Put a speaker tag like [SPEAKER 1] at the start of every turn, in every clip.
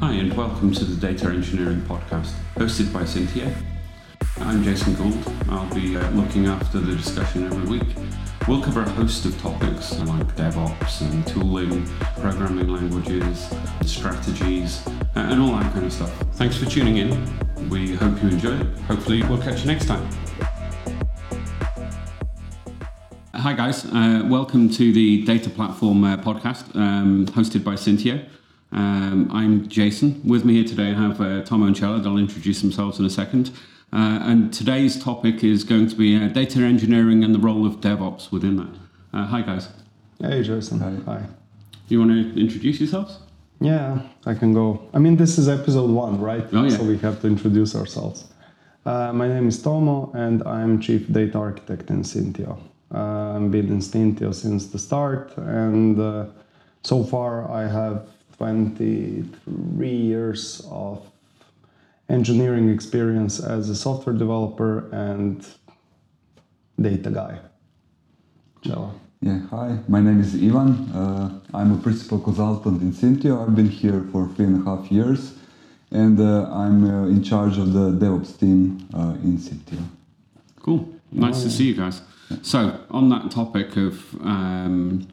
[SPEAKER 1] Hi, and welcome to the Data Engineering Podcast, hosted by Syntio. I'm Jason Gould. I'll be uh, looking after the discussion every week. We'll cover a host of topics like DevOps and tooling, programming languages, strategies, uh, and all that kind of stuff. Thanks for tuning in. We hope you enjoy it. Hopefully, we'll catch you next time. Hi, guys. Uh, welcome to the Data Platform uh, podcast um, hosted by Syntio. Um, I'm Jason. With me here today, I have uh, Tomo and Cella. They'll introduce themselves in a second. Uh, and today's topic is going to be uh, data engineering and the role of DevOps within that. Uh, hi, guys.
[SPEAKER 2] Hey, Jason.
[SPEAKER 3] Hi.
[SPEAKER 2] Hi.
[SPEAKER 1] You want to introduce yourselves?
[SPEAKER 2] Yeah, I can go. I mean, this is episode one, right?
[SPEAKER 1] Oh, yeah.
[SPEAKER 2] So we have to introduce ourselves. Uh, my name is Tomo, and I'm chief data architect in Syntio. Uh, I'm been in Syntio since the start, and uh, so far I have 23 years of engineering experience as a software developer and data guy. Ciao.
[SPEAKER 3] Yeah, hi, my name is Ivan. Uh, I'm a principal consultant in Syntio. I've been here for three and a half years and uh, I'm uh, in charge of the DevOps team uh, in Syntio.
[SPEAKER 1] Cool. Nice to see you guys. So, on that topic of, um,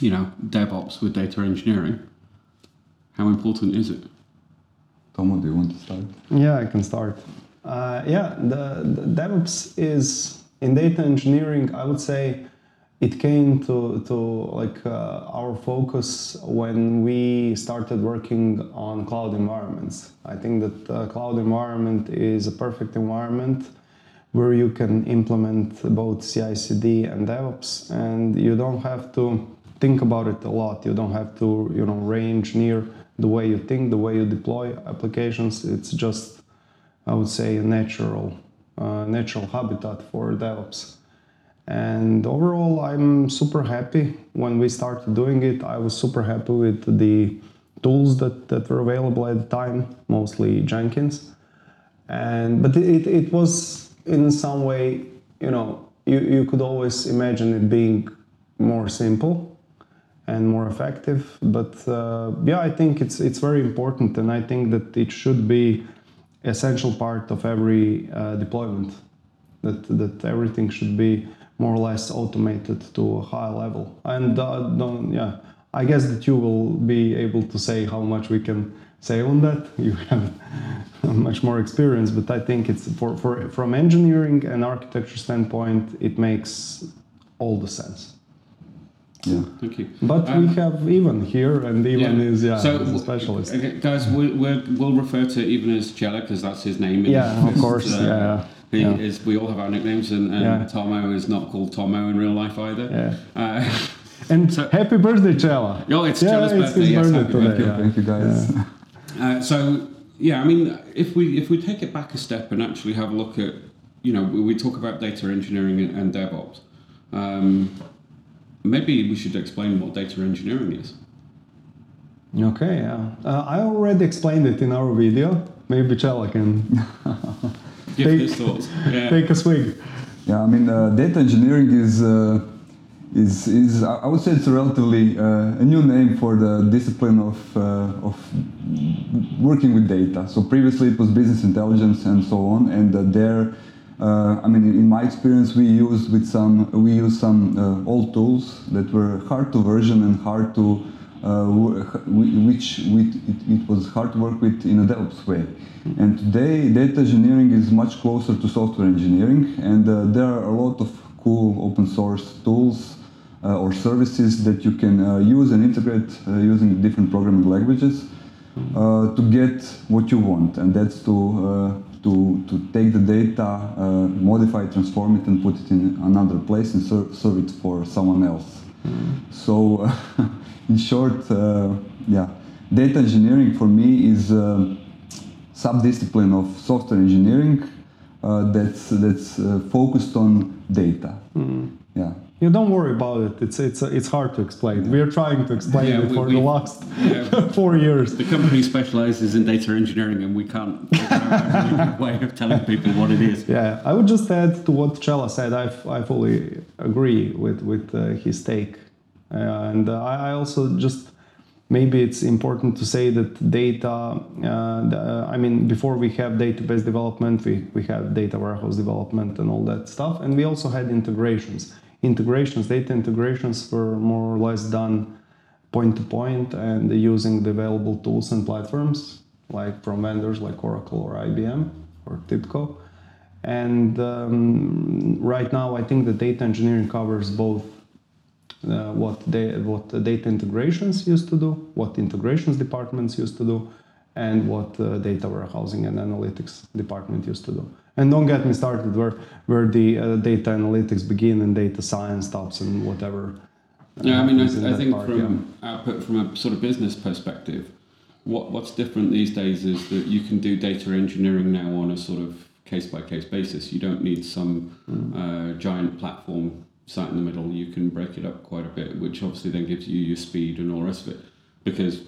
[SPEAKER 1] you know, DevOps with data engineering, how important is it?
[SPEAKER 3] Tomo, do you want to start?
[SPEAKER 2] Yeah, I can start. Uh, yeah, the, the DevOps is in data engineering. I would say it came to to like uh, our focus when we started working on cloud environments. I think that uh, cloud environment is a perfect environment where you can implement both CI/CD and DevOps, and you don't have to think about it a lot. You don't have to you know re-engineer the way you think, the way you deploy applications. It's just I would say a natural uh, natural habitat for DevOps. And overall, I'm super happy when we started doing it. I was super happy with the tools that, that were available at the time, mostly Jenkins. And but it, it was in some way, you know, you, you could always imagine it being more simple and more effective. But uh, yeah, I think it's it's very important, and I think that it should be essential part of every uh, deployment. That that everything should be more or less automated to a high level. And uh, yeah, I guess that you will be able to say how much we can say on that. You have much more experience, but I think it's for, for from engineering and architecture standpoint, it makes all the sense.
[SPEAKER 3] Yeah.
[SPEAKER 1] Thank you.
[SPEAKER 2] But
[SPEAKER 1] Um,
[SPEAKER 2] we have Ivan here, and Ivan is yeah,
[SPEAKER 1] so,
[SPEAKER 2] is a specialist.
[SPEAKER 1] Okay, guys, we, we're, we'll refer to even as Jella because that's his name. in
[SPEAKER 2] Yeah, of course,
[SPEAKER 1] uh,
[SPEAKER 2] yeah,
[SPEAKER 1] He
[SPEAKER 2] yeah.
[SPEAKER 1] is. We all have our nicknames, and, and
[SPEAKER 2] Yeah.
[SPEAKER 1] Tomo is not called Tomo in real life either.
[SPEAKER 2] Yeah.
[SPEAKER 1] Uh,
[SPEAKER 2] And
[SPEAKER 1] So-
[SPEAKER 2] happy birthday, Chela!
[SPEAKER 1] Oh, it's
[SPEAKER 2] yeah,
[SPEAKER 1] Chella's
[SPEAKER 2] it's
[SPEAKER 1] birthday, yes,
[SPEAKER 2] birthday
[SPEAKER 1] happy
[SPEAKER 2] today.
[SPEAKER 3] Thank you,
[SPEAKER 2] yeah.
[SPEAKER 3] thank you guys.
[SPEAKER 2] Yeah.
[SPEAKER 1] uh, so yeah, I mean, if we if we take it back a step and actually have a look at, you know, we, we talk about data engineering and, and DevOps. Um, maybe we should explain what data engineering is.
[SPEAKER 2] Okay, yeah. Uh, I already explained it in our video. Maybe Chela can
[SPEAKER 1] Give
[SPEAKER 2] Take-
[SPEAKER 1] his thoughts. Yeah.
[SPEAKER 2] take a swig.
[SPEAKER 3] Yeah, I mean, uh, data engineering is uh, is is I I would say it's a relatively uh, a new name for the discipline of uh, of working with data. So previously it was business intelligence and so on, and uh, there. Uh, I mean, in my experience, we used with some we used some uh, old tools that were hard to version and hard to uh, which it, it was hard to work with in a DevOps way. And today, data engineering is much closer to software engineering, and uh, there are a lot of cool open source tools uh, or services that you can uh, use and integrate using different programming languages to get what you want, and that's to to to take the data, uh, modify, transform it, and put it in another place and ser- serve it for someone else. So, in short, uh, yeah, data engineering for me is a sub-discipline of software engineering uh, that's that's uh, focused on data. Yeah.
[SPEAKER 2] You don't worry about it. It's it's it's hard to explain. We are trying to explain
[SPEAKER 1] Yeah,
[SPEAKER 2] it
[SPEAKER 1] we-
[SPEAKER 2] for
[SPEAKER 1] we-
[SPEAKER 2] the last
[SPEAKER 1] yeah.
[SPEAKER 2] four years.
[SPEAKER 1] The company specializes in data engineering, and we can't figure out a really good way of telling people what it is.
[SPEAKER 2] Yeah, I would just add to what Chela said. I, I fully agree with with uh, his take, uh, and uh, I, I also just maybe it's important to say that data, uh, the, I mean, before we have database development, we, we have data warehouse development and all that stuff. And we also had integrations. Integrations, data integrations were more or less done point to point and using the available tools and platforms like from vendors like Oracle or IBM or TIBCO. And um, right now, I think the data engineering covers both uh, what they, what the data integrations used to do, what integrations departments used to do, and what uh, data warehousing and analytics department used to do. And don't get me started where where the uh, data analytics begin and data science stops and whatever.
[SPEAKER 1] Yeah, I mean, I, I think part, from yeah. output from a sort of business perspective, what what's different these days is that you can do data engineering now on a sort of case by case basis. You don't need some mm. uh, giant platform sat in the middle. You can break it up quite a bit, which obviously then gives you your speed and all the rest of it, because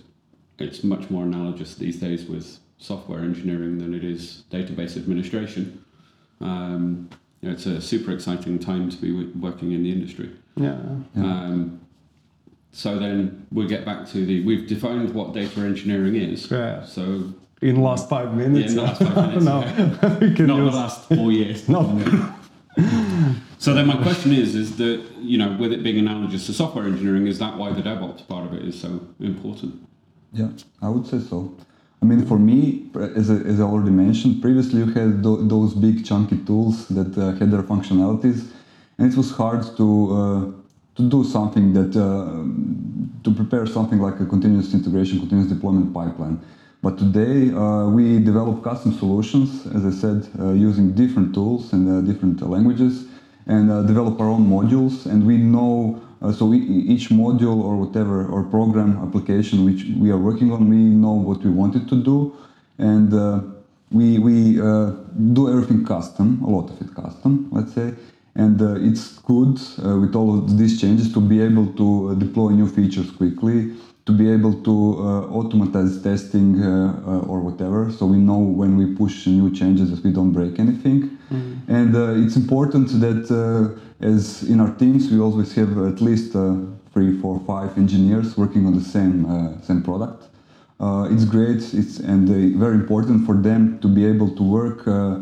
[SPEAKER 1] it's much more analogous these days with software engineering than it is database administration. Um, you know, it's a super exciting time to be working in the industry.
[SPEAKER 2] Yeah.
[SPEAKER 1] yeah. Um, so then we get back to the we've defined what data engineering is.
[SPEAKER 2] Yeah.
[SPEAKER 1] So
[SPEAKER 2] in the last five minutes.
[SPEAKER 1] Yeah, in the last five minutes. no, yeah. not use... the last four years.
[SPEAKER 2] no.
[SPEAKER 1] so then my question is, is that you know, with it being analogous to software engineering, is that why the DevOps part of it is so important?
[SPEAKER 3] Yeah, I would say so. I mean, for me, as I, as I already mentioned, previously you had th- those big chunky tools that uh, had their functionalities, and it was hard to uh, to do something that uh, to prepare something like a continuous integration, continuous deployment pipeline. But today uh, we develop custom solutions, as I said, uh, using different tools and uh, different languages, and develop our own modules. And we know uh, so we, each module or whatever or program application which we are working on, we know what we wanted to do, and uh, we we uh, do everything custom, a lot of it custom, let's say. And uh, it's good uh, with all of these changes to be able to uh, deploy new features quickly, to be able to automatize testing or whatever, so we know when we push new changes that we don't break anything. Mm. And it's important that as in our teams, we always have at least uh, three, four, five engineers working on the same uh, same product. Uh, it's great. It's and uh, very important for them to be able to work uh,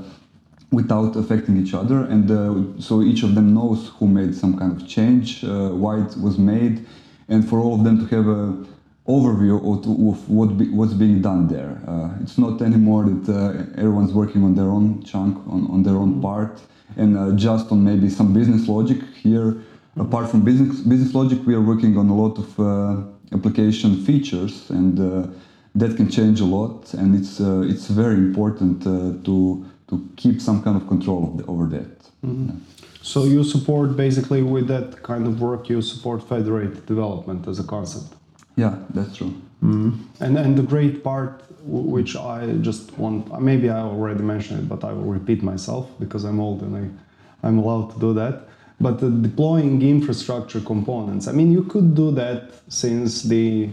[SPEAKER 3] without affecting each other, and uh, so each of them knows who made some kind of change, why it was made, and for all of them to have a overview of, of what be, what's being done there. it's not anymore that everyone's working on their own chunk, on, on their own part and uh, just on maybe some business logic here. Apart from business business logic, we are working on a lot of uh, application features, and uh, that can change a lot. And it's uh, it's very important uh, to to keep some kind of control of the, over that.
[SPEAKER 2] Mm-hmm. Yeah. So you support basically with that kind of work, you support federated development as a concept.
[SPEAKER 3] Yeah, that's true.
[SPEAKER 2] Mm-hmm. And and the great part which I just want, maybe I already mentioned it, but I will repeat myself because I'm old and I, I'm allowed to do that. But deploying infrastructure components, I mean, you could do that since the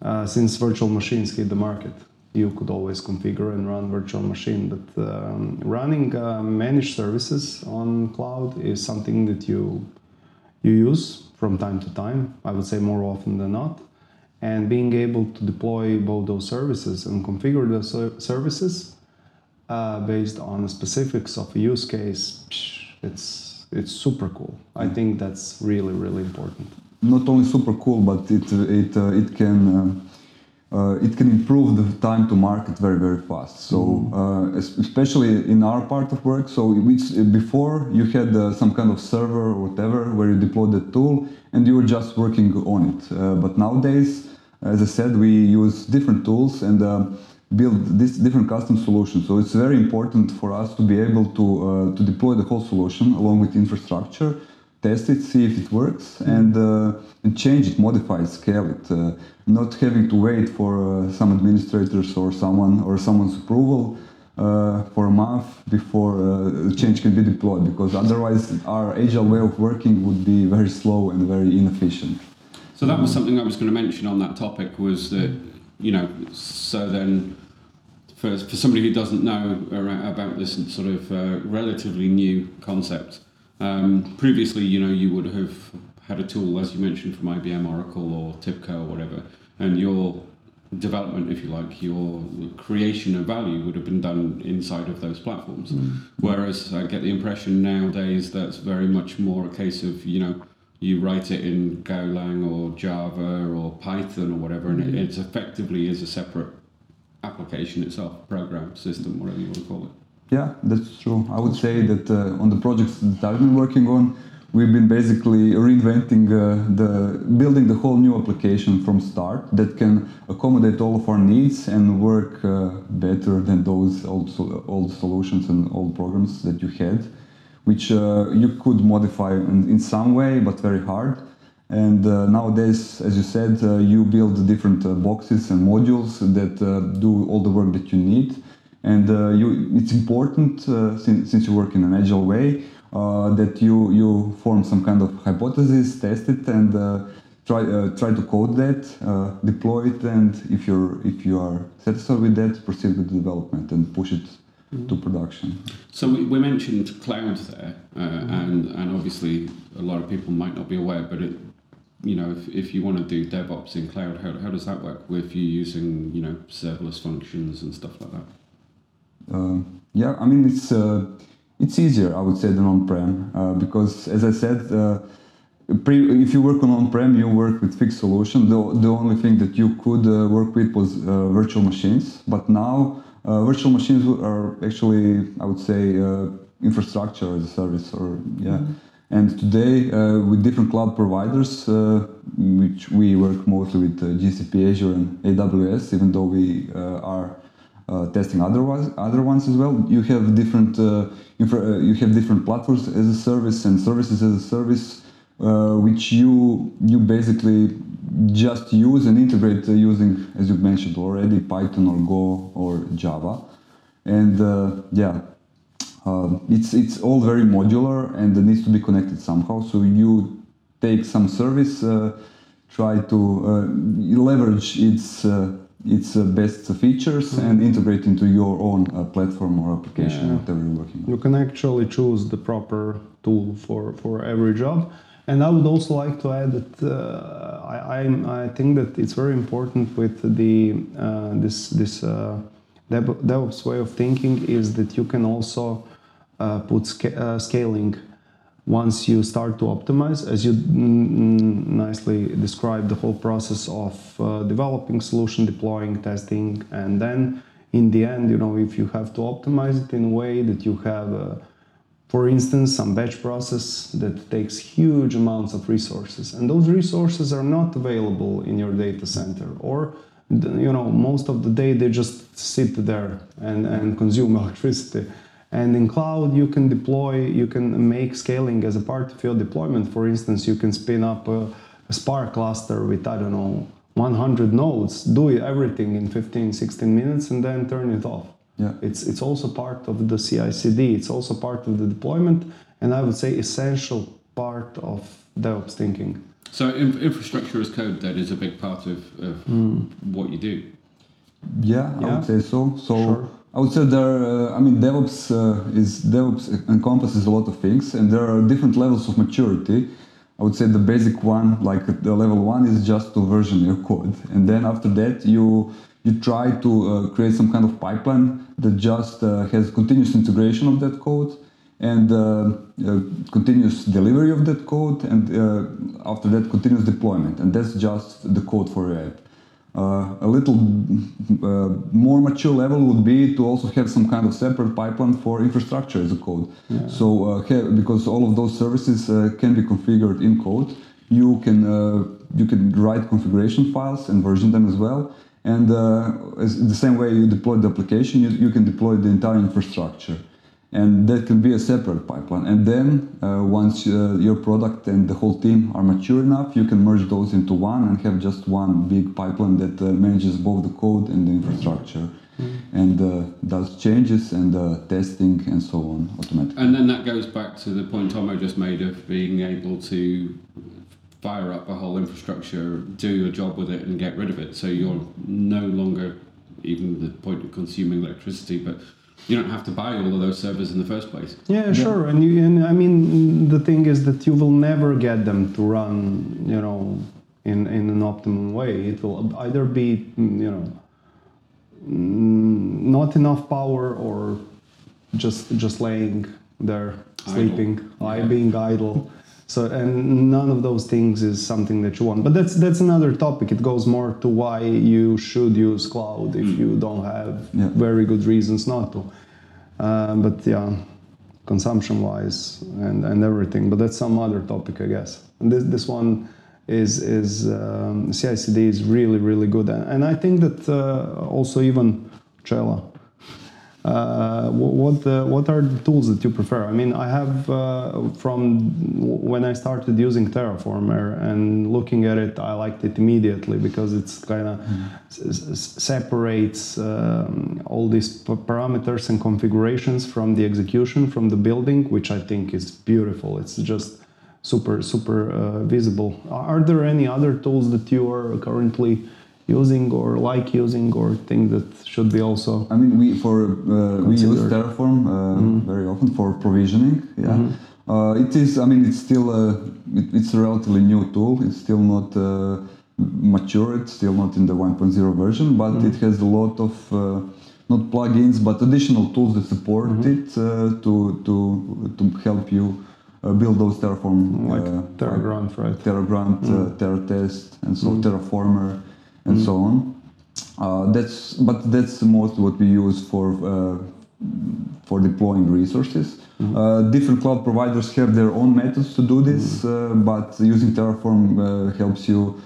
[SPEAKER 2] uh, since virtual machines hit the market. You could always configure and run virtual machine, but um, running uh, managed services on cloud is something that you you use from time to time. I would say more often than not and being able to deploy both those services and configure those services uh, based on the specifics of a use case, it's it's super cool. I think that's really really important.
[SPEAKER 3] Not only super cool, but it it uh, it can. Uh, uh it can improve the time to market very very fast. So mm-hmm. uh, especially in our part of work, so which before you had uh, some kind of server or whatever where you deployed the tool and you were just working on it. but nowadays as I said, we use different tools and uh, build these different custom solutions. So it's very important for us to be able to uh, to deploy the whole solution along with infrastructure, test it, see if it works, and uh, and change it, modify it, scale it. Uh, not having to wait for uh, some administrators or someone or someone's approval. Uh, for a month before uh, change can be deployed because otherwise our agile way of working would be very slow and very inefficient.
[SPEAKER 1] So that was something I was going to mention on that topic was that you know so then for for somebody who doesn't know about this sort of uh, relatively new concept, um, previously you know you would have had a tool as you mentioned from IBM, Oracle, or TIBCO or whatever, and your development, if you like, your creation of value would have been done inside of those platforms. Whereas I get the impression nowadays that's very much more a case of, you know, you write it in Golang or Java or Python or whatever, and it, it's effectively is a separate application itself, program, system, whatever you want to call it.
[SPEAKER 3] Yeah, that's true. I would say that uh, on the projects that I've been working on, we've been basically reinventing uh, the building the whole new application from start that can accommodate all of our needs and work uh, better than those old old solutions and old programs that you had, which uh, you could modify in, in some way, but very hard. And uh, nowadays, as you said, uh, you build different boxes and modules that do all the work that you need. And uh, you, it's important, uh, since, since you work in an agile way, uh, that you, you form some kind of hypothesis, test it, and uh, try, uh, try to code that, uh, deploy it, and if, you're, if you are satisfied with that, proceed with the development and push it to production.
[SPEAKER 1] So we, we mentioned cloud there, uh, and and obviously a lot of people might not be aware, but it, you know, if, if you want to do DevOps in cloud, how, how does that work with you using you know serverless functions and stuff like that?
[SPEAKER 3] Uh, yeah, I mean it's uh, it's easier, I would say, than on-prem uh, because, as I said, uh, if you work on on-prem, you work with fixed solution. The, the only thing that you could uh, work with was uh, virtual machines, but now uh, virtual machines are actually, I would say, uh, infrastructure as a service, or yeah. And today, uh, with different cloud providers, uh, which we work mostly with uh, GCP, Azure, and AWS, even though we uh, are uh, testing other ones, other ones as well. You have different uh, infra, uh, you have different platforms as a service and services as a service, uh, which you you basically just use and integrate uh, using, as you mentioned already, Python or Go or Java, and yeah. Uh, it's it's all very modular and it needs to be connected somehow. So you take some service, try to leverage its its uh, best features and integrate into your own uh, platform or application,
[SPEAKER 2] Yeah.
[SPEAKER 3] whatever you're working on.
[SPEAKER 2] you can actually choose the proper tool for, for every job. And I would also like to add that uh, I, I, I think that it's very important with the uh, this this uh, Dev- DevOps way of thinking is that you can also uh, put sca- uh, scaling once you start to optimize, as you nicely described the whole process of uh, developing solution, deploying, testing, and then in the end, you know, if you have to optimize it in a way that you have, uh, for instance, some batch process that takes huge amounts of resources, and those resources are not available in your data center, or you know, most of the day they just sit there and, and consume electricity. And in cloud, you can deploy, you can make scaling as a part of your deployment. For instance, you can spin up a, a Spark cluster with, I don't know, 100 nodes, do everything in 15, 16 minutes, and then turn it off.
[SPEAKER 3] Yeah.
[SPEAKER 2] It's, it's also part of the CI CD, it's also part of the deployment, and I would say essential part of DevOps thinking.
[SPEAKER 1] So in, infrastructure as code then is a big part of, of hmm. what you do.
[SPEAKER 3] Yeah, I
[SPEAKER 2] Yeah.
[SPEAKER 3] would say so. So
[SPEAKER 2] Sure.
[SPEAKER 3] I would say there. Uh, I mean, DevOps uh, is DevOps encompasses a lot of things, and there are different levels of maturity. I would say the basic one, like the level one, is just to version your code, and then after that, you you try to uh, create some kind of pipeline that just uh, has continuous integration of that code and uh, uh, continuous delivery of that code, and after that, continuous deployment, and that's just the code for your app. Uh, a little uh, more mature level would be to also have some kind of separate pipeline for infrastructure as a code. So uh, ha- because all of those services uh, can be configured in code, you can uh, you can write configuration files and version them as well. And uh, as the same way you deploy the application, you, you can deploy the entire infrastructure and that can be a separate pipeline. And then uh, once uh, your product and the whole team are mature enough, you can merge those into one and have just one big pipeline that uh, manages both the code and the infrastructure, and uh, does changes and uh, testing and so on automatically.
[SPEAKER 1] And then that goes back to the point Tomo just made of being able to fire up a whole infrastructure, do your job with it, and get rid of it. So you're no longer even the point of consuming electricity, but you don't have to buy all of those servers in the first place.
[SPEAKER 2] Yeah, sure. And you, and I mean, the thing is that you will never get them to run, you know, in, in an optimum way. It will either be, you know, not enough power or just just laying there sleeping, I
[SPEAKER 1] Yeah.
[SPEAKER 2] being idle. So and none of those things is something that you want. But that's that's another topic. It goes more to why you should use cloud if you don't have
[SPEAKER 3] Yeah.
[SPEAKER 2] very good reasons not to. Uh, but yeah, consumption wise and, and everything. But that's some other topic, I guess. And this this one is is um, CI/CD is really really good, and, and I think that uh, also even Trello. Uh, what uh, what are the tools that you prefer? I mean, I have uh, from when I started using Terraformer and looking at it, I liked it immediately because it's kind of s- s- separates um, all these p- parameters and configurations from the execution from the building, which I think is beautiful. It's just super super uh, visible. Are there any other tools that you are currently using or like using or things that should be also?
[SPEAKER 3] I mean, we for uh, we use Terraform uh, very often for provisioning. Yeah, uh, it is. I mean, it's still a it, it's a relatively new tool. It's still not uh, mature. It's still not in the 1.0 version, but it has a lot of uh, not plugins, but additional tools that support it uh, to to to help you uh, build those Terraform
[SPEAKER 2] like
[SPEAKER 3] uh,
[SPEAKER 2] Terragrunt, right?
[SPEAKER 3] Terragrunt, uh, TerraTest, and so Terraformer, and so on. Uh, that's but that's mostly what we use for uh, for deploying resources. Uh, different cloud providers have their own methods to do this, uh, but using Terraform uh, helps you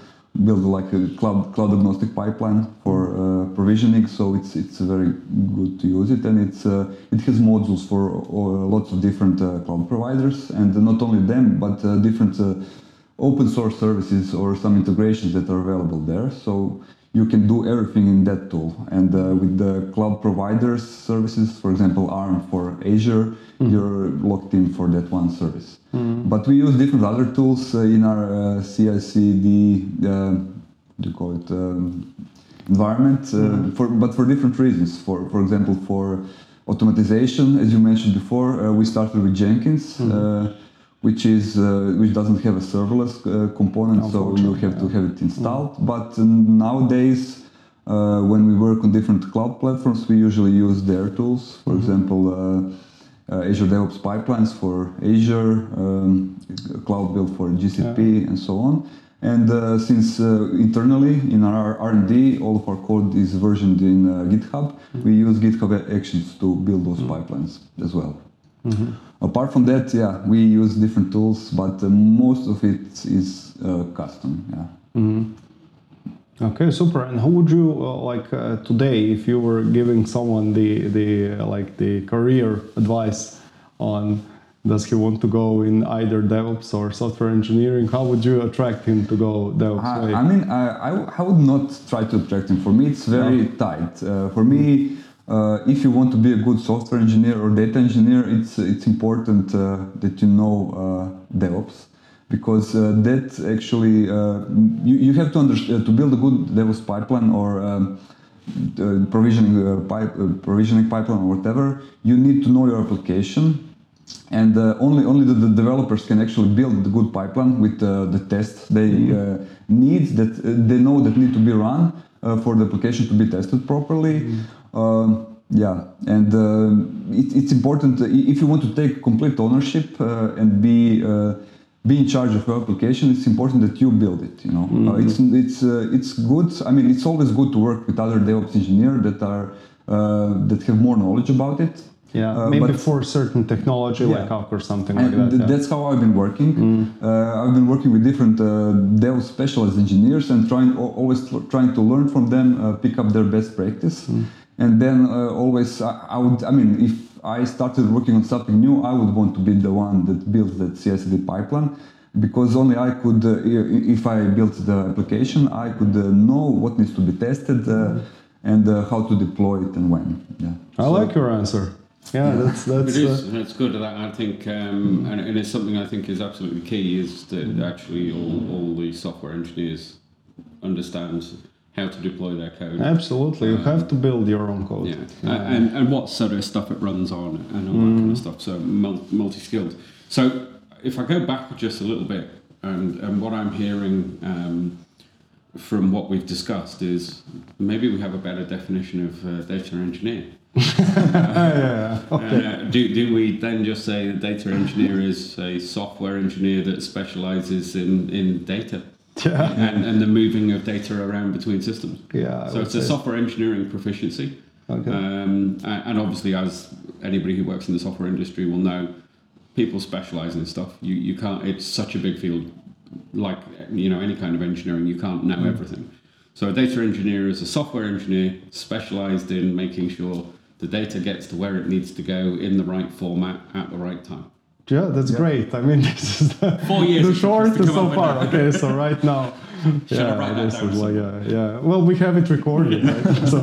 [SPEAKER 3] build like a cloud cloud agnostic pipeline for uh, provisioning. So it's it's very good to use it, and it's uh, it has modules for uh, lots of different uh, cloud providers, and not only them, but uh, different. Open source services or some integrations that are available there. So you can do everything in that tool. And uh, with the cloud providers services, for example, ARM for Azure, you're locked in for that one service. But we use different other tools uh, in our uh, CI/CD. Uh, do you call it? Um, environment, uh, for but for different reasons. For for example, for automatization, as you mentioned before, uh, we started with Jenkins. Which is uh, which doesn't have a serverless uh, component, so you have to have it installed. But uh, nowadays, uh, when we work on different cloud platforms, we usually use their tools. For example, uh, uh, Azure DevOps pipelines for Azure, um, Cloud Build for GCP, and so on. And uh, since uh, internally in our R&D, all of our code is versioned in uh, GitHub, we use GitHub Actions to build those pipelines as well. Apart from that, yeah, we use different tools, but uh, most of it is uh, custom. Yeah.
[SPEAKER 2] Okay, super. And how would you uh, like uh, today, if you were giving someone the the uh, like the career advice on does he want to go in either DevOps or software engineering? How would you attract him to go DevOps way?
[SPEAKER 3] I, I mean, I, I, I would not try to attract him. For me, it's very tight. Uh, for me, uh, if you want to be a good software engineer or data engineer, it's it's important uh, that you know uh, DevOps because uh, that actually uh, you, you have to understand to build a good DevOps pipeline or um, uh, provisioning uh, pipe, uh, provisioning pipeline or whatever. You need to know your application and uh, only only the, the developers can actually build the good pipeline with uh, the tests they uh, need that uh, they know that need to be run uh, for the application to be tested properly. Um, yeah, and uh, it, it's important uh, if you want to take complete ownership uh, and be uh, be in charge of your application. It's important that you build it. You know, uh, it's it's uh, it's good. I mean, it's always good to work with other DevOps engineers that are uh, that have more knowledge about it.
[SPEAKER 2] yeah,
[SPEAKER 3] uh,
[SPEAKER 2] maybe for certain technology
[SPEAKER 3] Yeah.
[SPEAKER 2] like Hawk or something like
[SPEAKER 3] and
[SPEAKER 2] that.
[SPEAKER 3] th-
[SPEAKER 2] yeah.
[SPEAKER 3] that's how I've been working. Uh, I've been working with different uh, Dev specialized engineers and trying always tr- trying to learn from them, uh, pick up their best practice, and then uh, always I, I would. I mean, if I started working on something new, I would want to be the one that builds that CI/CD pipeline. Because only I could, uh, if I built the application, I could uh, know what needs to be tested uh, and uh, how to deploy it and when. Yeah.
[SPEAKER 2] I
[SPEAKER 3] So-
[SPEAKER 2] like your answer. Yeah, that's that's.
[SPEAKER 1] It
[SPEAKER 2] uh,
[SPEAKER 1] is, and it's good that I think, um, and, and it's something I think is absolutely key is that actually all, all the software engineers understand how to deploy their code.
[SPEAKER 2] Absolutely, you have to build your own code.
[SPEAKER 1] Yeah, Uh, and, and what sort of stuff it runs on and all that kind of stuff. So multi-skilled. So if I go back just a little bit, and, and what I'm hearing um, from what we've discussed is maybe we have a better definition of uh, data engineer.
[SPEAKER 2] yeah, okay.
[SPEAKER 1] Uh, do, do we then just say that data engineer is a software engineer that specializes in, in data
[SPEAKER 2] yeah,
[SPEAKER 1] and, and the moving of data around between systems?
[SPEAKER 2] yeah. I
[SPEAKER 1] So it's a software engineering proficiency.
[SPEAKER 2] Okay.
[SPEAKER 1] Um, and obviously, as anybody who works in the software industry will know, people specialize in stuff. You, you can't, it's such a big field, like, you know, any kind of engineering, you can't know everything. So a data engineer is a software engineer specialized in making sure the data gets to where it needs to go in the right format at the right time.
[SPEAKER 2] Yeah, that's great. I mean, this is the,
[SPEAKER 1] Four years
[SPEAKER 2] the
[SPEAKER 1] it took us to
[SPEAKER 2] shortest so far. Okay, so right now,
[SPEAKER 1] Should
[SPEAKER 2] yeah,
[SPEAKER 1] write
[SPEAKER 2] this
[SPEAKER 1] down
[SPEAKER 2] is like, yeah, yeah. Well, we have it recorded, right? So,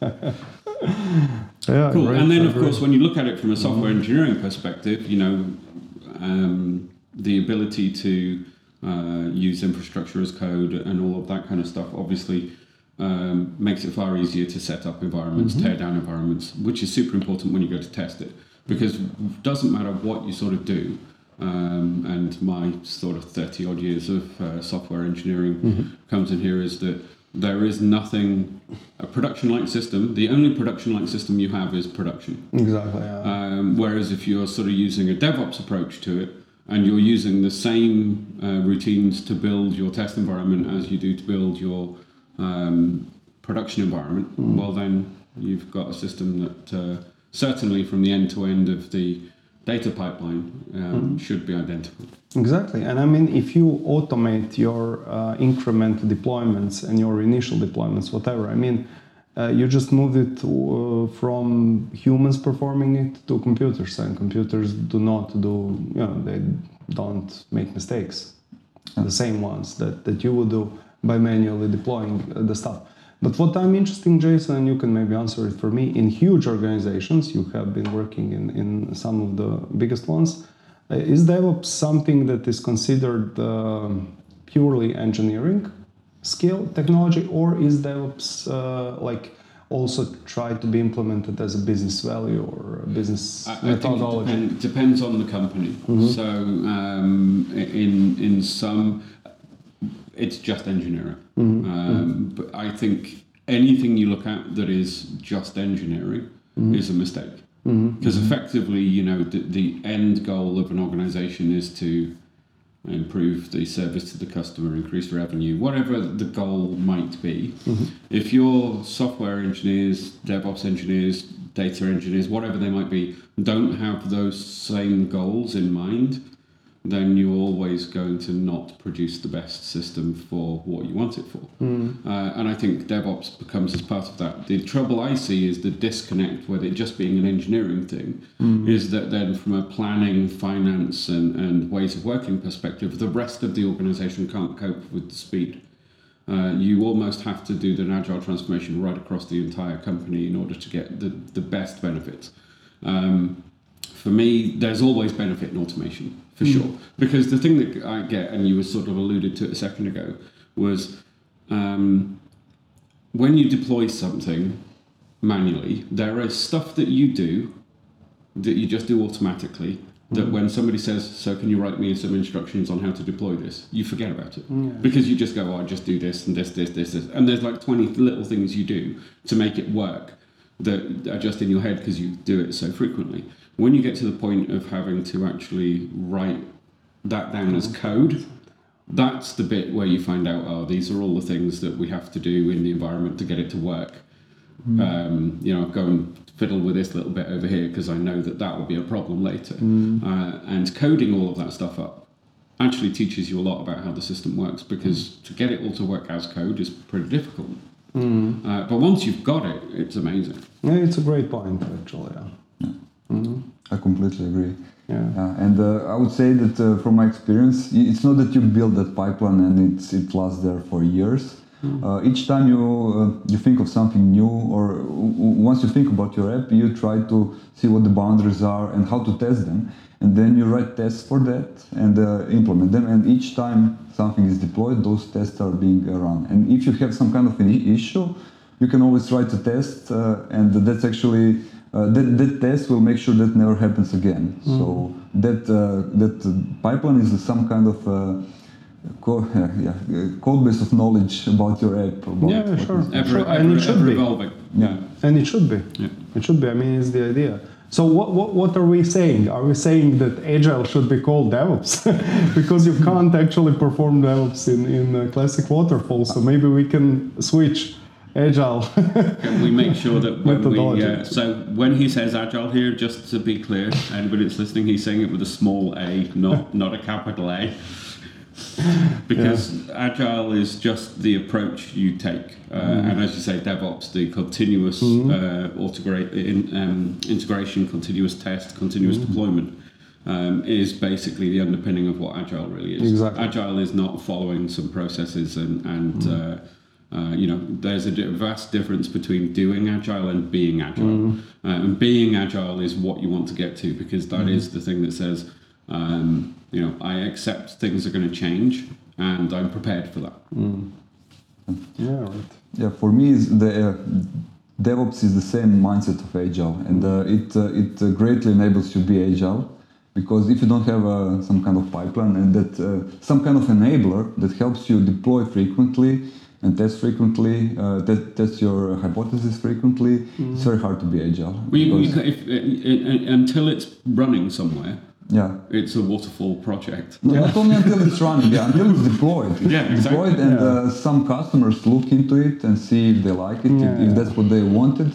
[SPEAKER 2] yeah,
[SPEAKER 1] Cool.
[SPEAKER 2] great,
[SPEAKER 1] and then, of
[SPEAKER 2] great.
[SPEAKER 1] course, when you look at it from a software engineering perspective, you know, um, the ability to uh, use infrastructure as code and all of that kind of stuff obviously um, makes it far easier to set up environments, tear down environments, which is super important when you go to test it. Because it doesn't matter what you sort of do, um, and my sort of 30 odd years of uh, software engineering comes in here is that there is nothing, a production like system, the only production like system you have is production.
[SPEAKER 2] exactly. Yeah.
[SPEAKER 1] Um, whereas if you're sort of using a DevOps approach to it and you're using the same uh, routines to build your test environment as you do to build your um, production environment, well, then you've got a system that uh, certainly from the end to end of the data pipeline um, should be identical.
[SPEAKER 2] Exactly. And I mean, if you automate your uh, incremental deployments and your initial deployments, whatever, I mean, uh, you just move it to, uh, from humans performing it to computers, and computers do not do, you know, they don't make mistakes, the same ones that, that you would do by manually deploying uh, the stuff. But what I'm interested in, Jason, and you can maybe answer it for me, in huge organizations, you have been working in, in some of the biggest ones. Uh, Is DevOps something that is considered um, purely engineering skill, technology, or is DevOps uh, like also try to be implemented as a business value or a business
[SPEAKER 1] I, I think it
[SPEAKER 2] methodology?
[SPEAKER 1] depend, depends on the company. So um, in in some, it's just engineering. Mm-hmm. Um, mm-hmm. but I think anything you look at that is just engineering mm-hmm. is a mistake. Because effectively, you know, the, the end goal of an organization is to improve the service to the customer, increase revenue, whatever the goal might be. If your software engineers, DevOps engineers, data engineers, whatever they might be, don't have those same goals in mind, then you're always going to not produce the best system for what you want it for. Uh, and I think DevOps becomes as part of that. The trouble I see is the disconnect with it just being an engineering thing, is that then from a planning, finance, and, and ways of working perspective, the rest of the organization can't cope with the speed. Uh, you almost have to do the agile transformation right across the entire company in order to get the, the best benefits. Um, for me, there's always benefit in automation, for hmm. sure. Because the thing that I get, and you were sort of alluded to it a second ago, was um, when you deploy something manually, there is stuff that you do that you just do automatically. That hmm. when somebody says, "So can you write me some instructions on how to deploy this?" you forget about it hmm, because you just go, "Oh, I just do this and this, this, this, this," and there's like 20 little things you do to make it work that are just in your head because you do it so frequently. When you get to the point of having to actually write that down as code, that's the bit where you find out, oh, these are all the things that we have to do in the environment to get it to work. Um, you know, go and fiddle with this little bit over here because I know that that will be a problem later. Uh, and coding all of that stuff up actually teaches you a lot about how the system works because to get it all to work as code is pretty difficult. Uh, but once you've got it, it's amazing.
[SPEAKER 2] Yeah, it's a great point, actually. Yeah.
[SPEAKER 3] I completely agree.
[SPEAKER 2] Yeah.
[SPEAKER 3] Uh, and uh, I would say that uh, from my experience, it's not that you build that pipeline and it's, it lasts there for years. Uh, each time you uh, you think of something new, or once you think about your app, you try to see what the boundaries are and how to test them, and then you write tests for that and uh, implement them. And each time something is deployed, those tests are being run. And if you have some kind of an issue, you can always write a test, uh, and that's actually uh, that, that test will make sure that never happens again. So that uh, that pipeline is some kind of uh, co- yeah, yeah, uh, code base of knowledge about your app. About
[SPEAKER 2] Yeah,
[SPEAKER 3] what
[SPEAKER 2] sure.
[SPEAKER 3] is-
[SPEAKER 1] Ever,
[SPEAKER 2] Sure,
[SPEAKER 1] ever,
[SPEAKER 2] and it should
[SPEAKER 1] ever
[SPEAKER 2] be.
[SPEAKER 1] evolving.
[SPEAKER 3] Yeah.
[SPEAKER 2] And it should be.
[SPEAKER 1] Yeah.
[SPEAKER 2] It should be. I mean, it's the idea. So what, what, what are we saying? Are we saying that agile should be called DevOps? because you can't actually perform DevOps in, in uh, classic waterfall. So maybe we can switch agile.
[SPEAKER 1] Can we make sure that when we
[SPEAKER 2] Methodology.
[SPEAKER 1] uh, so when he says agile here, just to be clear, anybody that's listening, he's saying it with a small a, not not a capital A, because agile is just the approach you take, uh, and as you say, DevOps, the continuous uh, integrate, in, um, integration, continuous test, continuous deployment. Um, is basically the underpinning of what agile really is.
[SPEAKER 2] Exactly.
[SPEAKER 1] Agile is not following some processes and, and uh, uh, you know, there's a vast difference between doing agile and being agile. Uh, and being agile is what you want to get to because that is the thing that says, um, you know, I accept things are going to change and I'm prepared for that.
[SPEAKER 2] yeah, right.
[SPEAKER 3] Yeah, for me, is the uh, DevOps is the same mindset of agile, and uh, it uh, it uh, greatly enables you to be agile. Because if you don't have uh, some kind of pipeline and that uh, some kind of enabler that helps you deploy frequently and test frequently, uh, te- test your hypothesis frequently, it's very hard to be agile.
[SPEAKER 1] We, we,
[SPEAKER 3] Because-
[SPEAKER 1] if, until it's running somewhere,
[SPEAKER 3] yeah,
[SPEAKER 1] it's a waterfall project.
[SPEAKER 3] No, Not only until it's running, yeah, until it's deployed.
[SPEAKER 1] Yeah, exactly.
[SPEAKER 3] Deployed, and
[SPEAKER 2] Yeah.
[SPEAKER 3] uh, some customers look into it and see if they like it,
[SPEAKER 2] Yeah,
[SPEAKER 3] if, if that's what they wanted.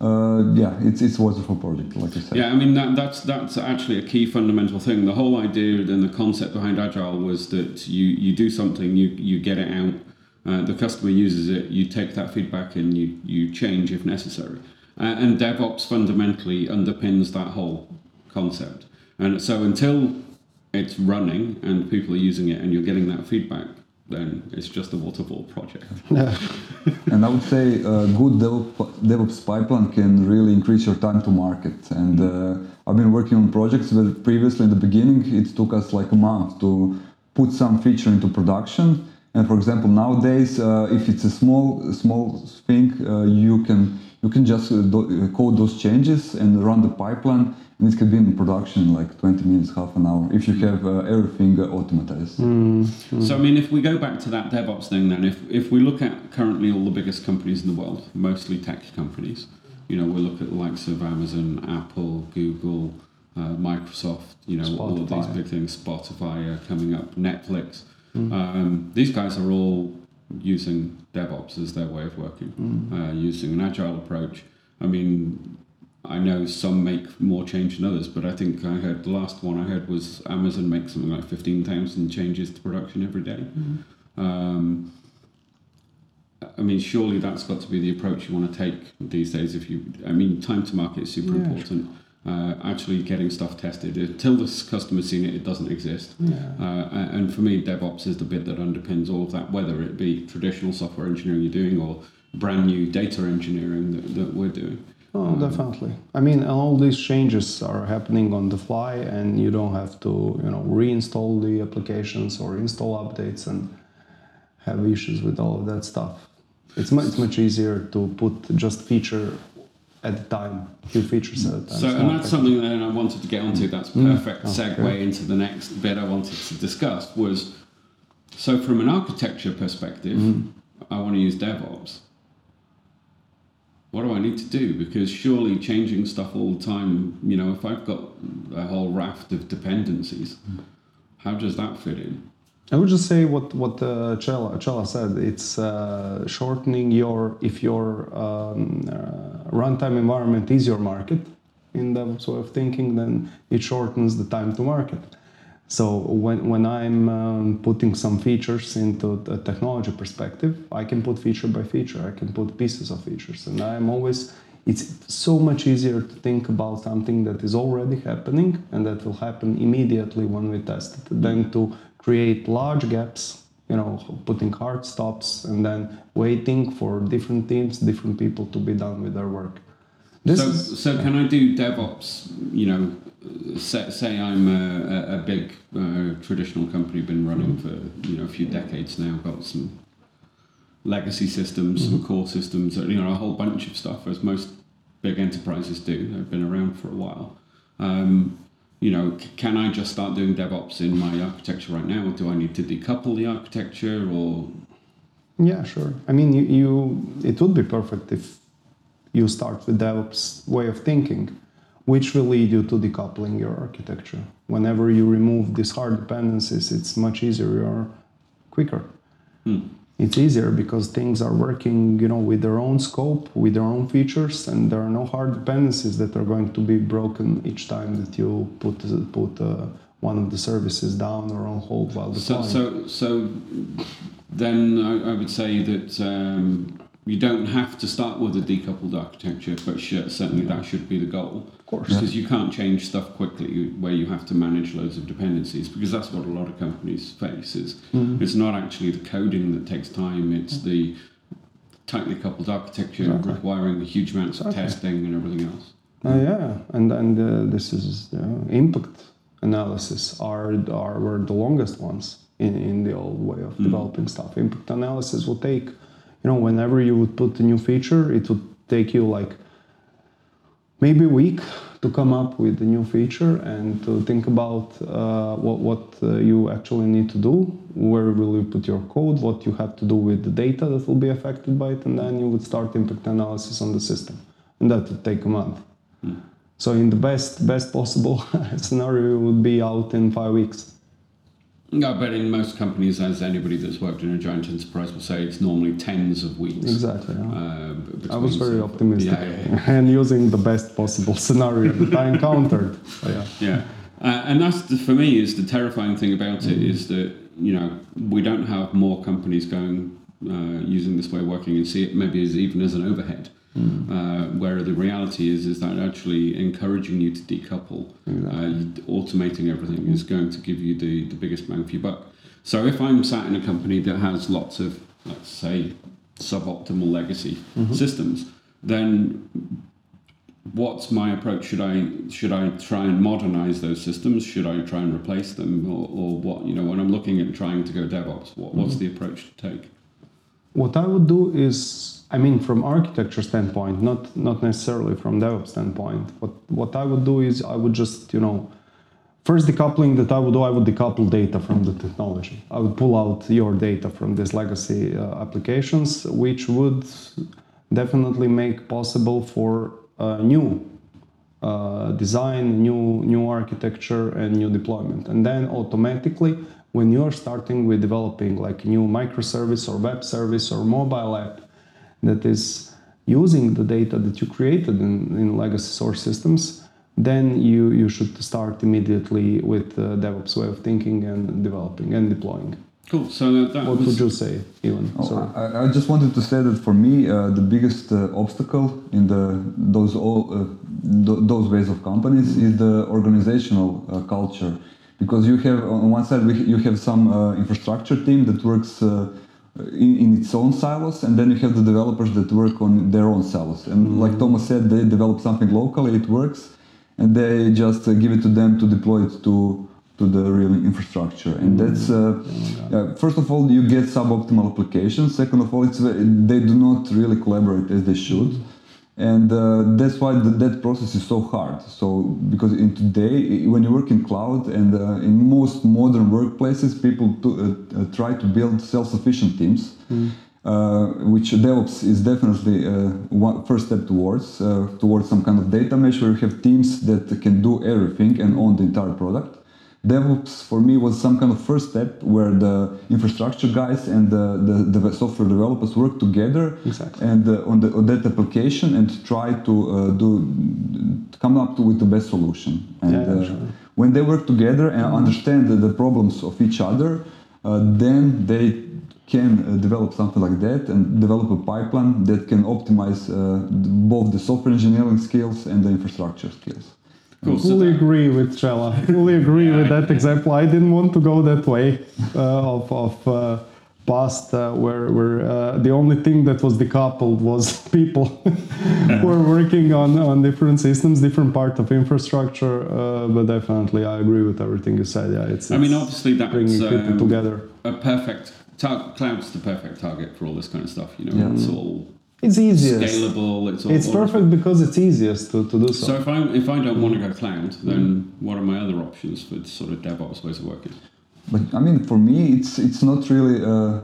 [SPEAKER 3] Uh, yeah, it's it's a wonderful project, like you said.
[SPEAKER 1] Yeah, I mean that, that's that's actually a key fundamental thing. The whole idea and the concept behind agile was that you you do something, you you get it out, uh, the customer uses it, you take that feedback and you you change if necessary. Uh, and DevOps fundamentally underpins that whole concept. And so until it's running and people are using it and you're getting that feedback, then it's just a waterfall project.
[SPEAKER 2] Yeah.
[SPEAKER 3] And I would say a good DevOps, pipeline can really increase your time to market. And uh, I've been working on projects where previously in the beginning it took us like a month to put some feature into production. And for example, nowadays, uh, if it's a small small thing, uh, you can you can just uh, do, uh, code those changes and run the pipeline, and it can be in production in like 20 minutes, half an hour, if you have uh, everything uh, automatized.
[SPEAKER 1] So I mean, if we go back to that DevOps thing, then if if we look at currently all the biggest companies in the world, mostly tech companies, you know, we look at the likes of Amazon, Apple, Google, uh, Microsoft, you know, all of these big things, Spotify are coming up, Netflix. Um, these guys are all using DevOps as their way of working, uh, using an agile approach. I mean, I know some make more change than others, but I think I heard the last one I heard was Amazon makes something like 15,000 changes to production every day. Um, I mean, surely that's got to be the approach you want to take these days. If you, I mean, time to market is super
[SPEAKER 2] Yeah,
[SPEAKER 1] important. Uh, actually, getting stuff tested until this customer's seen it, it doesn't exist.
[SPEAKER 2] Yeah.
[SPEAKER 1] Uh, and for me, DevOps is the bit that underpins all of that, whether it be traditional software engineering you're doing or brand new data engineering that, that we're doing.
[SPEAKER 2] Oh, definitely. I mean, all these changes are happening on the fly, and you don't have to, you know, reinstall the applications or install updates and have issues with all of that stuff. It's much, it's much easier to put just feature at a time, few features at a time.
[SPEAKER 1] So, and that's something that I wanted to get onto. That's
[SPEAKER 2] Mm.
[SPEAKER 1] perfect
[SPEAKER 2] Oh,
[SPEAKER 1] segue
[SPEAKER 2] okay.
[SPEAKER 1] into the next bit I wanted to discuss was so from an architecture perspective,
[SPEAKER 2] Mm-hmm.
[SPEAKER 1] I want to use DevOps. What do I need to do? Because surely changing stuff all the time, you know, if I've got a whole raft of dependencies, how does that fit in?
[SPEAKER 2] I would just say what what uh, Chela, Chela said. It's uh, shortening your if your um, uh, runtime environment is your market in DevOps way of thinking, then it shortens the time to market. So when when I'm um, putting some features into a technology perspective, I can put feature by feature. I can put pieces of features, and I'm always. It's so much easier to think about something that is already happening and that will happen immediately when we test it than to create large gaps, you know, putting hard stops and then waiting for different teams, different people to be done with their work. This
[SPEAKER 1] so,
[SPEAKER 2] is,
[SPEAKER 1] so can I do DevOps? You know, say, say I'm a, a- big uh, traditional company, been running for you know a few decades now, got some legacy systems, some core systems, you know, a whole bunch of stuff, as most big enterprises do. They've been around for a while. Um, you know, c- can I just start doing DevOps in my architecture right now, or do I need to decouple the architecture, or
[SPEAKER 2] Yeah, sure. I mean, you, you it would be perfect if you start with DevOps way of thinking, which will lead you to decoupling your architecture. Whenever you remove these hard dependencies, it's much easier or quicker.
[SPEAKER 1] Hmm.
[SPEAKER 2] It's easier because things are working, you know, with their own scope, with their own features, and there are no hard dependencies that are going to be broken each time that you put put uh, one of the services down or on hold while
[SPEAKER 1] so so so? Then I, I would say that um, you don't have to start with a decoupled architecture, but sh- certainly that should be the goal.
[SPEAKER 2] of course.
[SPEAKER 1] Because you can't change stuff quickly where you have to manage loads of dependencies because that's what a lot of companies face is
[SPEAKER 2] Mhm.
[SPEAKER 1] it's not actually the coding that takes time it's the tightly coupled architecture
[SPEAKER 2] Exactly.
[SPEAKER 1] requiring huge amounts of
[SPEAKER 2] Exactly.
[SPEAKER 1] testing and everything else
[SPEAKER 2] Uh, yeah, and and uh, this is uh, impact analysis are are were the longest ones in, in the old way of
[SPEAKER 1] Mm.
[SPEAKER 2] developing stuff. Impact analysis will take, you know, whenever you would put a new feature, it would take you like maybe a week to come up with a new feature and to think about uh, what what uh, you actually need to do, where will you put your code, what you have to do with the data that will be affected by it, and then you would start impact analysis on the system, and that would take a month.
[SPEAKER 1] Hmm.
[SPEAKER 2] So in the best best possible scenario, it would be out in five weeks.
[SPEAKER 1] No but in most companies as anybody that's worked in a giant enterprise will say it's normally tens of weeks
[SPEAKER 2] Exactly. yeah.
[SPEAKER 1] uh,
[SPEAKER 2] I was very optimistic
[SPEAKER 1] yeah, yeah,
[SPEAKER 2] and using the best possible scenario that I encountered. So, yeah.
[SPEAKER 1] Yeah, uh, and that's the, for me is the terrifying thing about it is that you know we don't have more companies going uh, using this way of working and see it maybe as even as an overhead. Uh, where the reality is is that actually encouraging you to decouple, uh, automating everything is going to give you the, the biggest bang for your buck. So if I'm sat in a company that has lots of let's say suboptimal legacy systems, then what's my approach? Should I should I try and modernize those systems? Should I try and replace them, or, or what? You know, when I'm looking at trying to go DevOps, what, what's the approach to take?
[SPEAKER 2] What I would do is, I mean, from architecture standpoint, not not necessarily from DevOps standpoint. What what I would do is I would just, you know, first decoupling that I would do, I would decouple data from the technology. I would pull out your data from these legacy uh, applications, which would definitely make possible for uh, new uh, design, new new architecture, and new deployment. And then automatically, when you're starting with developing like new microservice or web service or mobile app that is using the data that you created in, in legacy source systems, then you, you should start immediately with the DevOps way of thinking and developing and deploying.
[SPEAKER 1] Cool. So that, that
[SPEAKER 2] What
[SPEAKER 1] was
[SPEAKER 2] would you say, Ivan?
[SPEAKER 3] Oh, I, I just wanted to say that for me, uh, the biggest uh, obstacle in the those all uh, th- those ways of companies is the organizational uh, culture, because you have on one side we, you have some uh, infrastructure team that works. Uh, in, in its own silos, and then you have the developers that work on their own silos. And like Thomas said, they develop something locally, it works, and they just uh, give it to them to deploy it to to the real infrastructure. And that's uh, uh, first of all, you get suboptimal applications. Second of all, it's they do not really collaborate as they should, and uh, that's why the, that process is so hard. So because in today, when you work in cloud and uh, in most modern workplaces, people to, uh, uh, try to build self-sufficient teams. Uh, which DevOps is definitely uh, one first step towards uh, towards some kind of data mesh where you have teams that can do everything and own the entire product. DevOps for me was some kind of first step where the infrastructure guys and the, the, the software developers work together
[SPEAKER 2] Exactly.
[SPEAKER 3] and uh, on, the, on that application and try to uh, do come up to, with the best solution. And
[SPEAKER 2] Yeah,
[SPEAKER 3] uh,
[SPEAKER 2] sure.
[SPEAKER 3] when they work together and understand the, the problems of each other, uh, then they can uh, develop something like that and develop a pipeline that can optimize uh, both the software engineering skills and the infrastructure skills.
[SPEAKER 1] Cool. So
[SPEAKER 2] Fully
[SPEAKER 1] that-
[SPEAKER 2] agree with Trella. Fully agree with that example. I didn't want to go that way uh, of, of uh, past uh, where, where uh, the only thing that was decoupled was people who were working on, on different systems, different part of infrastructure. Uh, but definitely, I agree with everything you said. Yeah, it's,
[SPEAKER 1] I mean, obviously that's
[SPEAKER 2] bringing people
[SPEAKER 1] um,
[SPEAKER 2] together.
[SPEAKER 1] a perfect tar- cloud's the perfect target for all this kind of stuff. You know,
[SPEAKER 3] Yeah.
[SPEAKER 1] it's all
[SPEAKER 2] It's easiest.
[SPEAKER 1] scalable. It's all.
[SPEAKER 2] It's
[SPEAKER 1] all-
[SPEAKER 2] perfect because it's easiest to, to do so.
[SPEAKER 1] So if I if I don't want to go cloud, then what are my other options for sort of DevOps ways of working?
[SPEAKER 3] But I mean, for me, it's it's not really uh,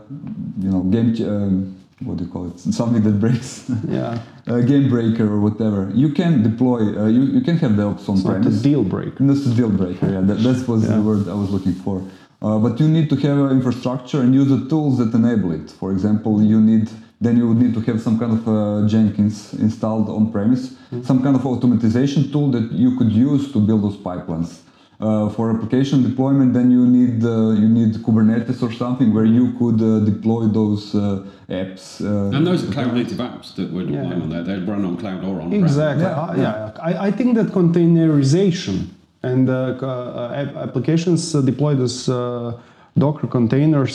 [SPEAKER 3] you know game. ch- Um, what do you call it? Something that breaks.
[SPEAKER 2] yeah,
[SPEAKER 3] a game breaker or whatever. You can deploy. Uh, you you can have DevOps on
[SPEAKER 2] it's not a deal breaker.
[SPEAKER 3] That's a deal breaker. Yeah, that, that was
[SPEAKER 2] Yeah.
[SPEAKER 3] the word I was looking for. Uh, but you need to have an infrastructure and use the tools that enable it. For example, you need then you would need to have some kind of uh, Jenkins installed on premise,
[SPEAKER 2] Mm-hmm.
[SPEAKER 3] some kind of automatization tool that you could use to build those pipelines. Uh, for application deployment, then you need uh, you need Kubernetes or something where you could uh, deploy those uh, apps. Uh,
[SPEAKER 1] And those are cloud native apps that we're deploying
[SPEAKER 2] Yeah.
[SPEAKER 1] on there. They run on cloud or on
[SPEAKER 2] Exactly.
[SPEAKER 3] Yeah,
[SPEAKER 2] Uh, yeah. I, I think that containerization and uh, uh, applications uh, deployed as uh, Docker containers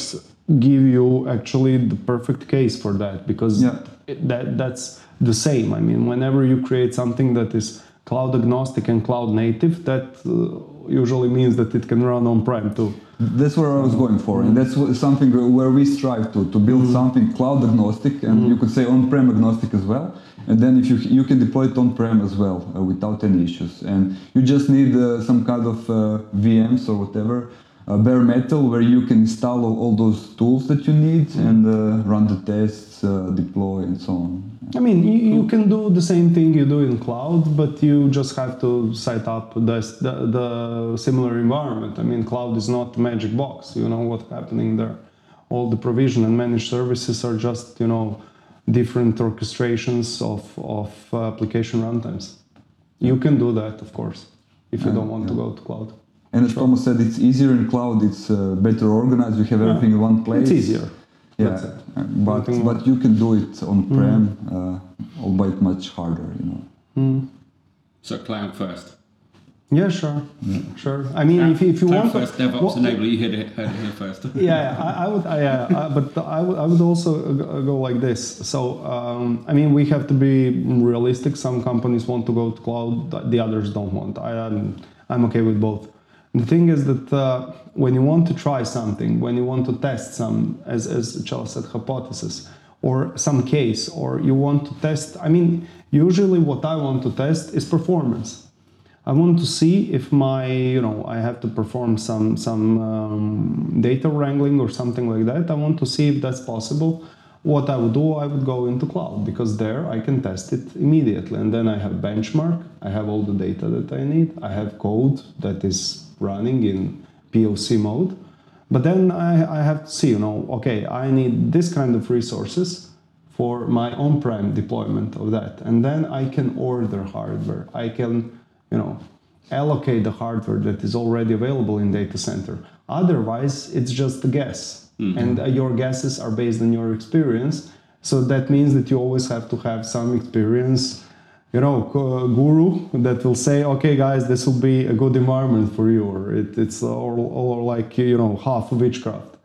[SPEAKER 2] give you actually the perfect case for that because
[SPEAKER 3] Yeah.
[SPEAKER 2] it, that that's the same. I mean, whenever you create something that is cloud agnostic and cloud native, that uh, usually means that it can run on-prem too.
[SPEAKER 3] That's where I was going for, and that's something where we strive to to build something cloud agnostic, and you could say on-prem agnostic as well. And then if you you can deploy it on-prem as well uh, without any issues, and you just need uh, some kind of uh, VMs or whatever, uh, bare metal where you can install all, those tools that you need and uh, run the tests, uh, deploy, and so on.
[SPEAKER 2] I mean, you, you can do the same thing you do in cloud, but you just have to set up the, the, the similar environment. I mean, cloud is not magic box. You know what's happening there. All the provision and managed services are just, you know, different orchestrations of, of uh, application runtimes. You can do that, of course, if you don't want to go to cloud.
[SPEAKER 3] And as Thomas said, it's easier in cloud. It's uh, better organized. You have
[SPEAKER 2] Yeah.
[SPEAKER 3] everything in one place.
[SPEAKER 2] It's easier.
[SPEAKER 3] Yeah,
[SPEAKER 2] That's it.
[SPEAKER 3] uh, but
[SPEAKER 2] Nothing
[SPEAKER 3] but you can do it on prem, uh, albeit much harder. You know.
[SPEAKER 2] Mm.
[SPEAKER 1] So cloud first.
[SPEAKER 2] Yeah, sure, sure. I mean, if, if you
[SPEAKER 1] cloud
[SPEAKER 2] want to,
[SPEAKER 1] first DevOps
[SPEAKER 2] Well-
[SPEAKER 1] enabler, you hit it heard it here first.
[SPEAKER 2] yeah, I, I would, I, yeah, I, but I would, I would also go go like this. So, um, I mean, we have to be realistic. Some companies want to go to cloud, the others don't want. I am, I'm okay with both. The thing is that uh, when you want to try something, when you want to test some, as as Charles said, hypothesis or some case, or you want to test. I mean, usually what I want to test is performance. I want to see if my, you know, I have to perform some some um, data wrangling or something like that. I want to see if that's possible. What I would do, I would go into cloud because there I can test it immediately, and then I have benchmark. I have all the data that I need. I have code that is running in POC mode. But then I, I have to see, you know, okay, I need this kind of resources for my on-prem deployment of that, and then I can order hardware. I can, you know, allocate the hardware that is already available in data center. Otherwise, it's just a guess, and uh, your guesses are based on your experience. So that means that you always have to have some experience, you know, guru that will say, okay, guys, this will be a good environment for you, or it, it's or, or like you know half witchcraft.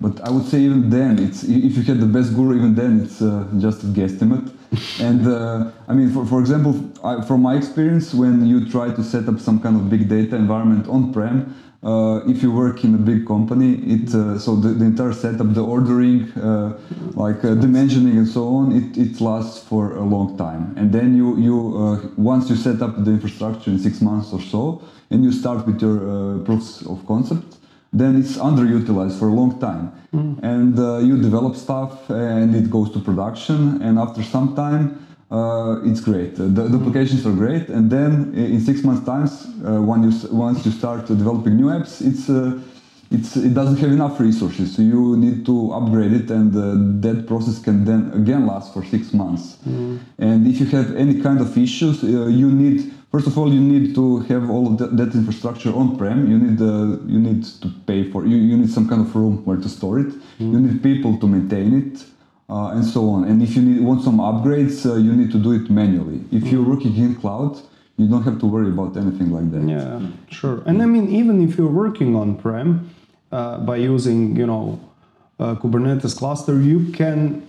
[SPEAKER 3] But I would say even then, it's if you had the best guru, even then it's uh, just a guesstimate. and uh, I mean, for, for example, I, from my experience, when you try to set up some kind of big data environment on-prem, uh, if you work in a big company, it uh, so the, the entire setup, the ordering, uh, like uh, dimensioning and so on, it, it lasts for a long time. And then you you uh, once you set up the infrastructure in six months or so, and you start with your uh, proofs of concept, then it's underutilized for a long time. And uh, you develop stuff and it goes to production, and after some time, uh, it's great. The, the applications are great, and then in six months' times, uh, when you, once you start developing new apps, it's uh, it's, it doesn't have enough resources, so you need to upgrade it, and uh, that process can then again last for six months. And if you have any kind of issues, uh, you need first of all you need to have all of that, that infrastructure on-prem. You need uh, you need to pay for you, you need some kind of room where to store it. You need people to maintain it. Uh, and so on. And if you need, want some upgrades, uh, you need to do it manually. If you're working in cloud, you don't have to worry about anything like that.
[SPEAKER 2] Yeah, sure. And I mean, even if you're working on prem uh, by using, you know, uh, Kubernetes cluster, you can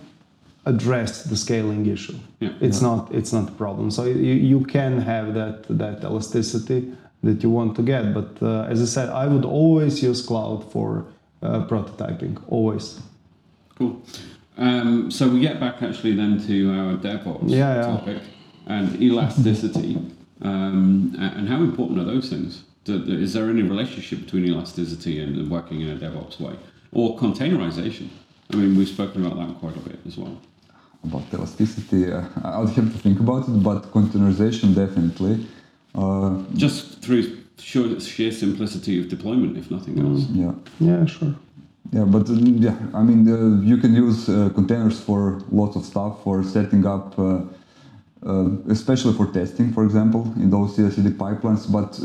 [SPEAKER 2] address the scaling issue.
[SPEAKER 1] Yeah.
[SPEAKER 2] It's not it's not a problem. So you, you can have that that elasticity that you want to get. But uh, as I said, I would always use cloud for uh, prototyping. Always.
[SPEAKER 1] Cool. Um, so we get back actually then to our DevOps
[SPEAKER 2] Yeah, yeah.
[SPEAKER 1] topic and elasticity. um, and how important are those things? Do, is there any relationship between elasticity and, and working in a DevOps way? Or containerization? I mean, we've spoken about that quite a bit as well.
[SPEAKER 3] About elasticity, uh, I would have to think about it, but containerization definitely. Uh,
[SPEAKER 1] Just through sheer, sheer simplicity of deployment, if nothing
[SPEAKER 2] Mm.
[SPEAKER 1] else.
[SPEAKER 3] yeah.
[SPEAKER 2] Yeah, sure.
[SPEAKER 3] Yeah, but uh, yeah, I mean, uh, you can use uh, containers for lots of stuff, for setting up, especially for testing, for example, in those CI/CD pipelines. But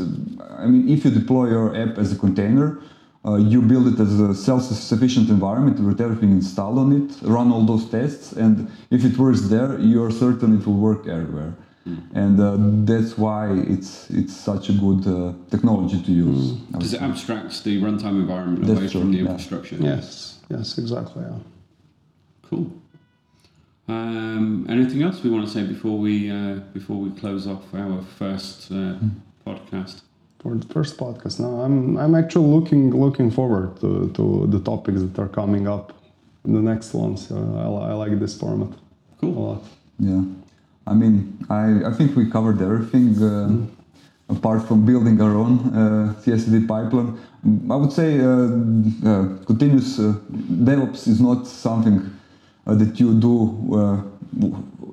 [SPEAKER 3] I mean, if you deploy your app as a container, uh, you build it as a self-sufficient environment with everything installed on it, run all those tests, and if it works there, you're certain it will work everywhere. And uh, that's why it's it's such a good uh, technology to use. I would
[SPEAKER 1] Because it abstracts the runtime environment
[SPEAKER 3] That's
[SPEAKER 1] away
[SPEAKER 3] true,
[SPEAKER 1] from the
[SPEAKER 3] yeah.
[SPEAKER 1] infrastructure.
[SPEAKER 2] Yes, yes, exactly. Yeah.
[SPEAKER 1] Cool. Um, anything else we want to say before we uh, before we close off our first uh, podcast?
[SPEAKER 2] For the first podcast, no, I'm I'm actually looking looking forward to, to the topics that are coming up, in the next ones. Uh, I, I like this format Cool. a
[SPEAKER 1] Cool.
[SPEAKER 2] lot.
[SPEAKER 3] Yeah, I mean, I, I think we covered everything uh, apart from building our own uh, CI/CD pipeline. Mm, I would say uh, continuous DevOps is not something that you do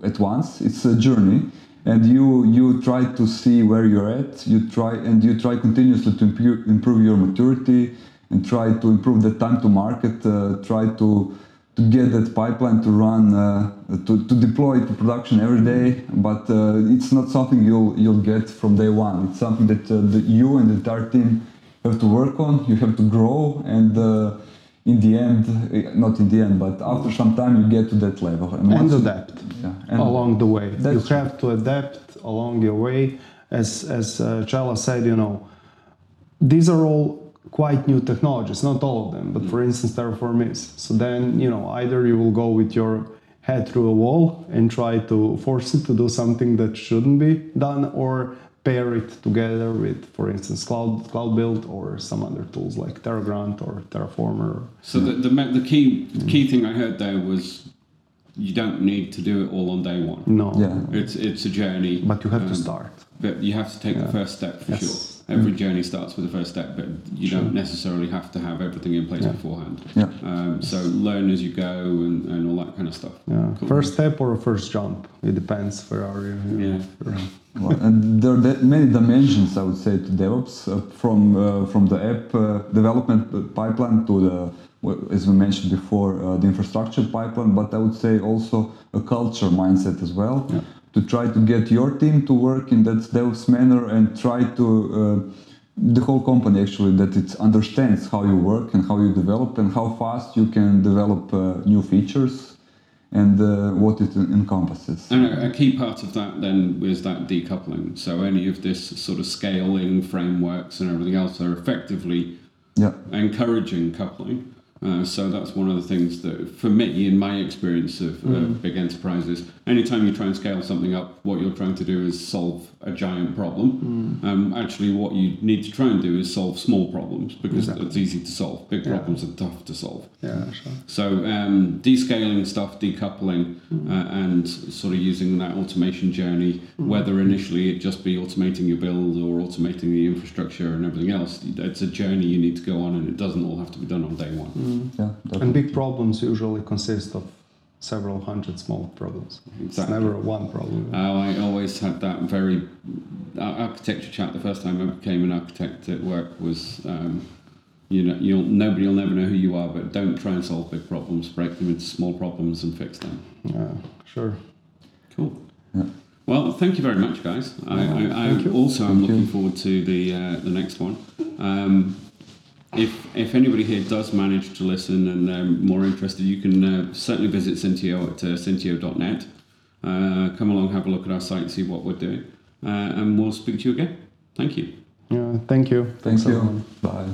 [SPEAKER 3] at once. It's a journey, and you you try to see where you're at. You try and you try continuously to improve, improve your maturity and try to improve the time to market. Uh, try to get that pipeline to run uh, to, to deploy to production every day but uh, it's not something you'll you'll get from day one it's something that, uh, that you and the entire team have to work on you have to grow and uh, in the end eh, not in the end but after some time you get to that level
[SPEAKER 2] And
[SPEAKER 3] you-
[SPEAKER 2] adapt
[SPEAKER 3] yeah, and
[SPEAKER 2] along the way. You have to adapt along your way. As as uh, Chala said, you know, these are all quite new technologies. Not all of them, but for instance, Terraform is. So then, you know, either you will go with your head through a wall and try to force it to do something that shouldn't be done, or pair it together with, for instance, Cloud Cloud Build or some other tools like Terragrunt or Terraformer.
[SPEAKER 1] So the the, the key key thing I heard there was you don't need to do it all on day one.
[SPEAKER 2] No,
[SPEAKER 3] yeah
[SPEAKER 1] It's it's a journey,
[SPEAKER 2] but you have to
[SPEAKER 1] um,
[SPEAKER 2] start.
[SPEAKER 1] But you have to take
[SPEAKER 2] Yeah.
[SPEAKER 1] the first step for
[SPEAKER 2] Yes.
[SPEAKER 1] sure. Every journey starts with the first step, but you
[SPEAKER 2] Sure.
[SPEAKER 1] don't necessarily have to have everything in place
[SPEAKER 2] Yeah.
[SPEAKER 1] beforehand.
[SPEAKER 3] yeah
[SPEAKER 1] Um, so learn as you go and, and all that kind of stuff.
[SPEAKER 2] Yeah,
[SPEAKER 1] Cool.
[SPEAKER 2] first step or a first jump. It depends where are you. you know,
[SPEAKER 1] Yeah.
[SPEAKER 2] for-
[SPEAKER 3] Well, and there are many dimensions, I would say, to DevOps, uh, from uh, from the app uh, development pipeline to the, as we mentioned before, uh, the infrastructure pipeline. But I would say also a culture mindset as well,
[SPEAKER 2] Yeah.
[SPEAKER 3] To try to get your team to work in that DevOps manner and try to uh, the whole company actually that it understands how you work and how you develop and how fast you can develop uh, new features and uh, what it encompasses.
[SPEAKER 1] And a, key part of that then is that decoupling. So any of this sort of scaling frameworks and everything else are effectively
[SPEAKER 3] Yeah.
[SPEAKER 1] encouraging coupling. Uh, so that's one of the things that, for me, in my experience of uh, big enterprises, anytime you try and scale something up, what you're trying to do is solve a giant problem. Um, actually, what you need to try and do is solve small problems because
[SPEAKER 2] Exactly.
[SPEAKER 1] it's easy to solve. Big
[SPEAKER 2] Yeah.
[SPEAKER 1] problems are tough to solve.
[SPEAKER 2] Yeah, sure.
[SPEAKER 1] So um, descaling stuff, decoupling, uh, and sort of using that automation journey, whether initially it just be automating your build or automating the infrastructure and everything else, it's a journey you need to go on, and it doesn't all have to be done on day one.
[SPEAKER 3] Yeah.
[SPEAKER 2] And big problems usually consist of several hundred small problems. It's
[SPEAKER 1] Exactly.
[SPEAKER 2] never one problem.
[SPEAKER 1] Uh, I always had that very uh, architecture chat. The first time I became an architect at work was, um, you know, you'll nobody will never know who you are, but don't try and solve big problems. Break them into small problems and fix them.
[SPEAKER 2] Yeah, sure.
[SPEAKER 1] Cool.
[SPEAKER 3] Yeah.
[SPEAKER 1] Well, thank you very much, guys. I, I, I
[SPEAKER 2] Thank you.
[SPEAKER 1] also am looking forward to the uh, the next one. Um, if if anybody here does manage to listen and um, more interested, you can uh, certainly visit Syntio at uh, syntio.net. Uh, come along, have a look at our site, see what we're doing, uh, and we'll speak to you again. Thank you.
[SPEAKER 2] Yeah, thank you.
[SPEAKER 3] Thank
[SPEAKER 2] Thanks, everyone.
[SPEAKER 3] Bye.